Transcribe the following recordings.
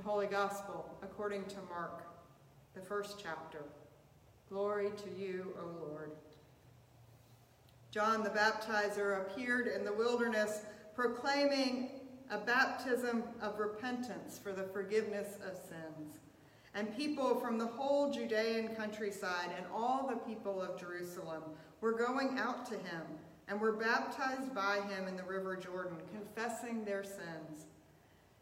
The Holy Gospel according to Mark, the first chapter. Glory to you, O Lord. John the Baptizer appeared in the wilderness proclaiming a baptism of repentance for the forgiveness of sins. And people from the whole Judean countryside and all the people of Jerusalem were going out to him and were baptized by him in the river Jordan, confessing their sins.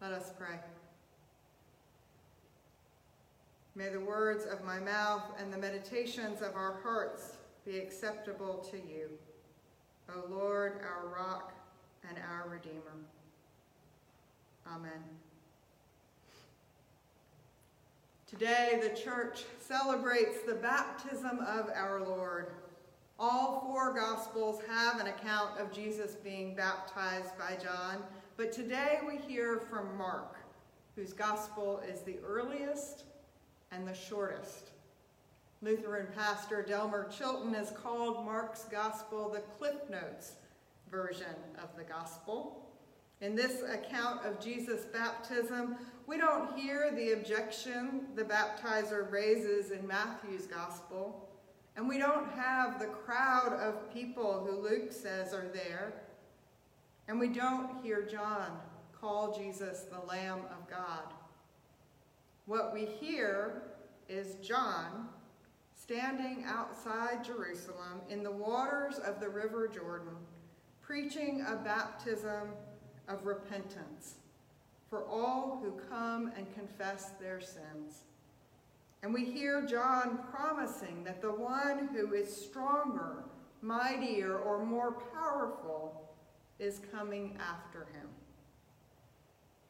Let us pray. May the words of my mouth and the meditations of our hearts be acceptable to you, O Lord, our rock and our Redeemer. Amen. Today, the church celebrates the baptism of our Lord. All four Gospels have an account of Jesus being baptized by John, but today we hear from Mark, whose Gospel is the earliest and the shortest. Lutheran pastor Delmer Chilton has called Mark's Gospel the Cliff Notes version of the Gospel. In this account of Jesus' baptism, we don't hear the objection the baptizer raises in Matthew's Gospel. And we don't have the crowd of people who Luke says are there. And we don't hear John call Jesus the Lamb of God. What we hear is John standing outside Jerusalem in the waters of the River Jordan, preaching a baptism of repentance for all who come and confess their sins. And we hear John promising that the one who is stronger, mightier, or more powerful is coming after him.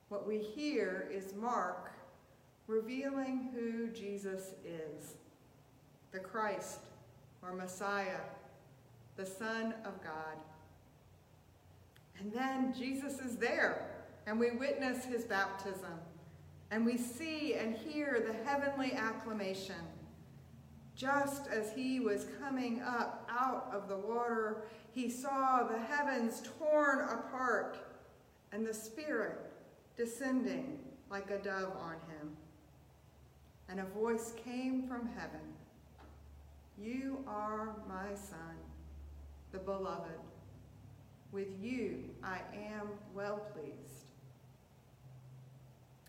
What we hear is Mark revealing who Jesus is the Christ or Messiah, the Son of God. And then Jesus is there, and we witness his baptism and we see and hear the heavenly acclamation. Just as he was coming up out of the water, he saw the heavens torn apart and the Spirit descending like a dove on him. And a voice came from heaven You are my Son, the beloved. With you I am well pleased.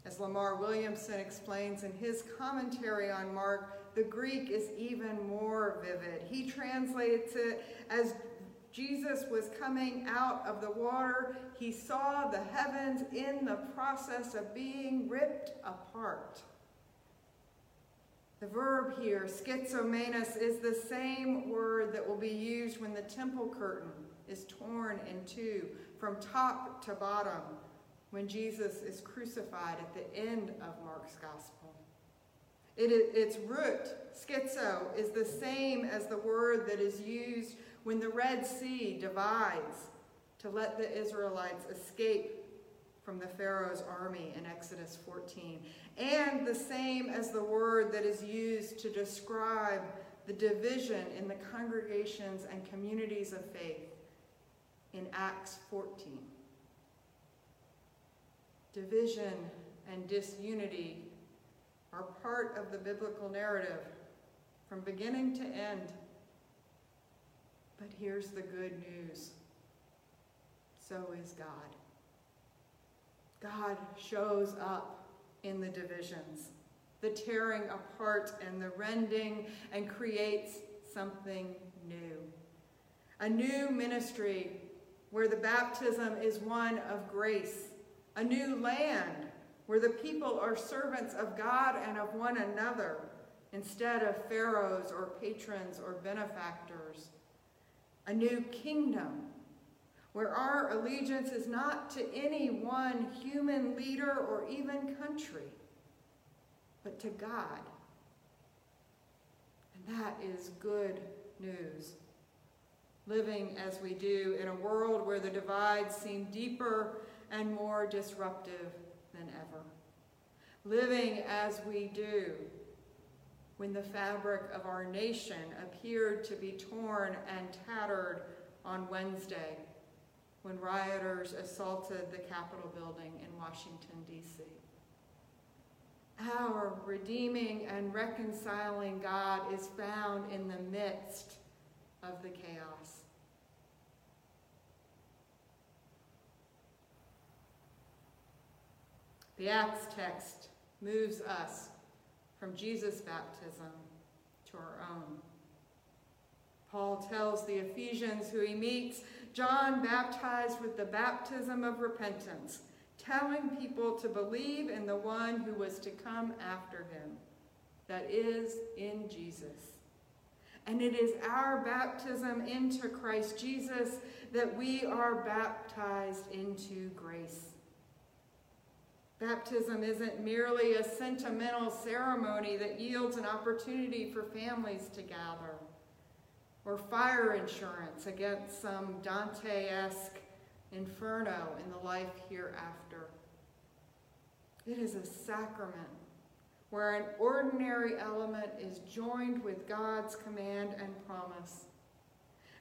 As Lamar Williamson explains in his commentary on Mark, the Greek is even more vivid. He translates it as Jesus was coming out of the water, he saw the heavens in the process of being ripped apart. The verb here, schizomenos, is the same word that will be used when the temple curtain is torn in two from top to bottom when Jesus is crucified at the end of Mark's gospel. It its root, schizo, is the same as the word that is used when the Red Sea divides to let the Israelites escape from the Pharaoh's army in Exodus 14, and the same as the word that is used to describe the division in the congregations and communities of faith in Acts 14 division and disunity are part of the biblical narrative from beginning to end. But here's the good news so is God. God shows up in the divisions. the tearing apart and the rending, and creates something new. A new ministry where the baptism is one of grace, a new land where the people are servants of God and of one another instead of pharaohs or patrons or benefactors, a new kingdom where our allegiance is not to any one human leader or even country, but to God. And that is good news. Living as we do in a world where the divides seem deeper and more disruptive than ever. Living as we do when the fabric of our nation appeared to be torn and tattered on Wednesday when rioters assaulted the Capitol building in Washington, D.C. Our redeeming and reconciling God is found in the midst of the chaos. The Acts text moves us from Jesus' baptism to our own. Paul tells the Ephesians who he meets John baptized with the baptism of repentance, telling people to believe in the one who was to come after him, that is, in Jesus. And it is our baptism into Christ Jesus that we are baptized into grace. Baptism isn't merely a sentimental ceremony that yields an opportunity for families to gather or fire insurance against some Dante esque inferno in the life hereafter. It is a sacrament where an ordinary element is joined with God's command and promise.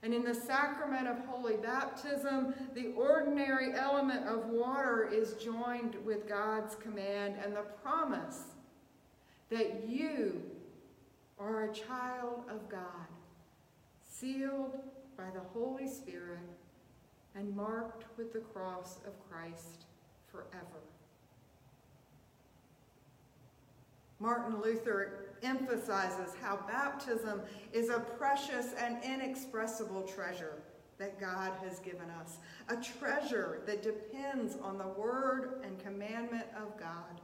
And in the sacrament of holy baptism, the ordinary element of water is joined with God's command and the promise that you are a child of God sealed by the Holy Spirit and marked with the cross of Christ forever. Martin Luther emphasizes how baptism is a precious and inexpressible treasure that God has given us, a treasure that depends on the word and commandment of God.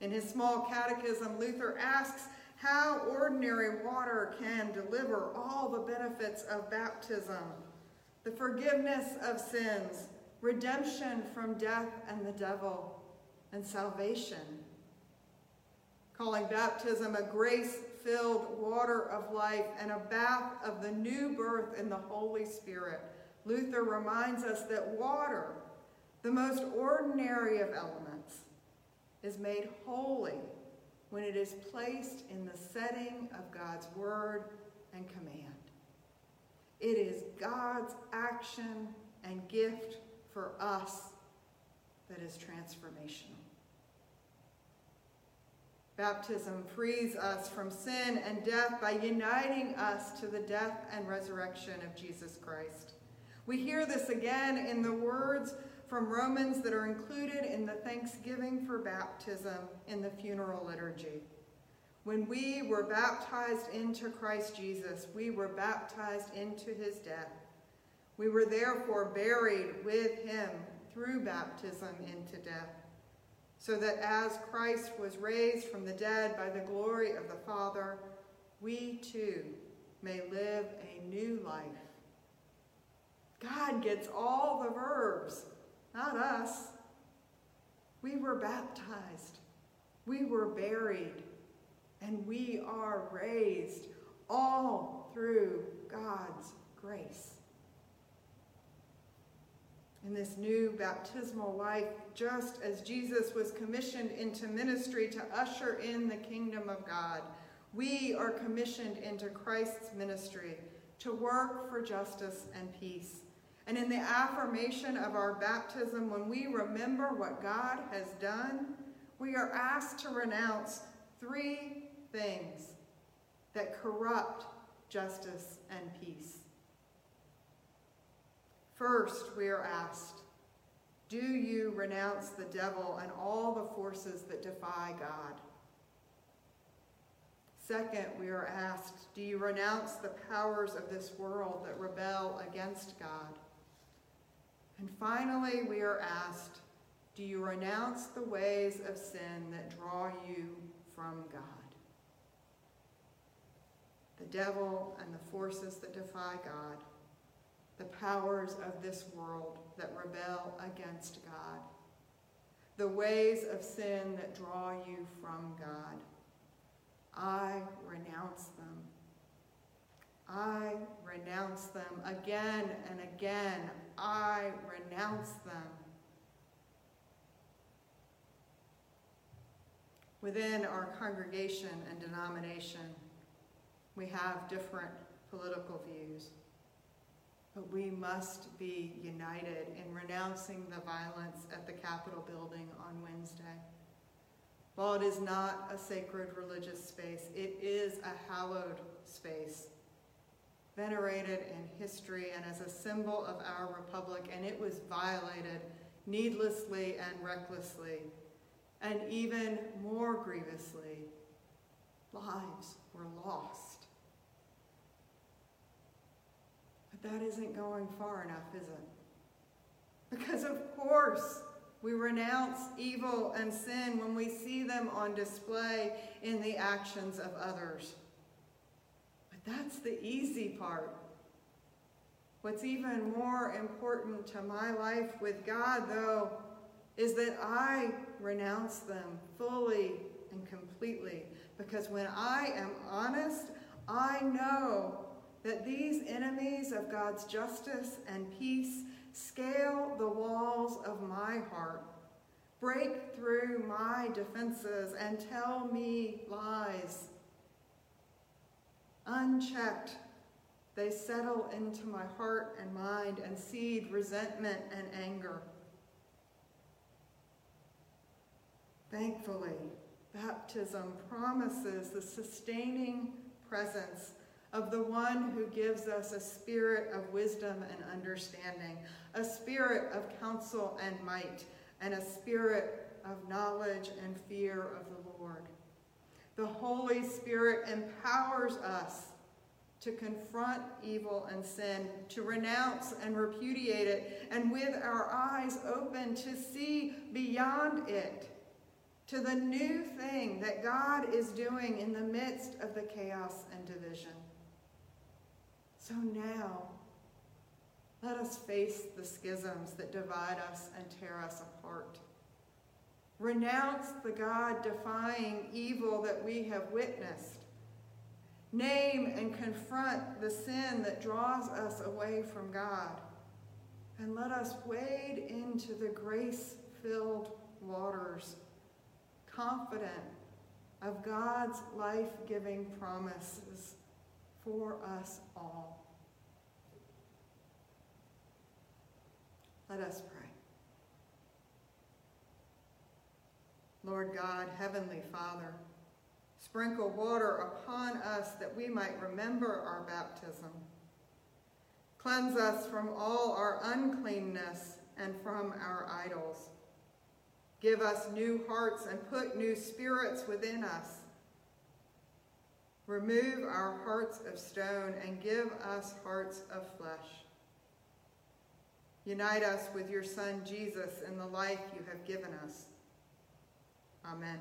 In his small catechism, Luther asks how ordinary water can deliver all the benefits of baptism the forgiveness of sins, redemption from death and the devil, and salvation. Calling baptism a grace filled water of life and a bath of the new birth in the Holy Spirit, Luther reminds us that water, the most ordinary of elements, is made holy when it is placed in the setting of God's word and command. It is God's action and gift for us that is transformational. Baptism frees us from sin and death by uniting us to the death and resurrection of Jesus Christ. We hear this again in the words from Romans that are included in the thanksgiving for baptism in the funeral liturgy. When we were baptized into Christ Jesus, we were baptized into his death. We were therefore buried with him through baptism into death, so that as Christ was raised from the dead by the glory of the Father, we too may live a new life. God gets all the verbs not us. We were baptized, we were buried, and we are raised all through God's grace. In this new baptismal life, just as Jesus was commissioned into ministry to usher in the kingdom of God, we are commissioned into Christ's ministry to work for justice and peace and in the affirmation of our baptism, when we remember what God has done, we are asked to renounce three things that corrupt justice and peace. First, we are asked, do you renounce the devil and all the forces that defy God? Second, we are asked, do you renounce the powers of this world that rebel against God? And finally, we are asked, do you renounce the ways of sin that draw you from God? The devil and the forces that defy God, the powers of this world that rebel against God, the ways of sin that draw you from God. I renounce them. I renounce them again and again. I renounce them. Within our congregation and denomination, we have different political views, but we must be united in renouncing the violence at the Capitol building on Wednesday. While it is not a sacred religious space, it is a hallowed space, venerated in history and as a symbol of our republic, and it was violated needlessly and recklessly and even more grievously, lives were lost. But that isn't going far enough, is it? Because, of course, we renounce evil and sin when we see them on display in the actions of others. But that's the easy part. What's even more important to my life with God, though, is that I renounce them fully and completely. Because when I am honest, I know that these enemies of God's justice and peace scale the walls of my heart, break through my defenses, and tell me lies. Unchecked, they settle into my heart and mind and seed resentment and anger. Thankfully, baptism promises the sustaining presence of the one who gives us a spirit of wisdom and understanding, a spirit of counsel and might, and a spirit of knowledge and fear of the Lord. The Holy Spirit empowers us to confront evil and sin, to renounce and repudiate it, and with our eyes open to see beyond it to the new thing that God is doing in the midst of the chaos and division. So now, let us face the schisms that divide us and tear us apart. Renounce the God defying evil that we have witnessed. Name and confront the sin that draws us away from God. And let us wade into the grace filled waters confident of God's life giving promises for us all. Let us pray. Lord God, Heavenly Father, sprinkle water upon us that we might remember our baptism. Cleanse us from all our uncleanness and from our idols. Give us new hearts and put new spirits within us. Remove our hearts of stone and give us hearts of flesh. Unite us with your Son Jesus in the life you have given us. Amen.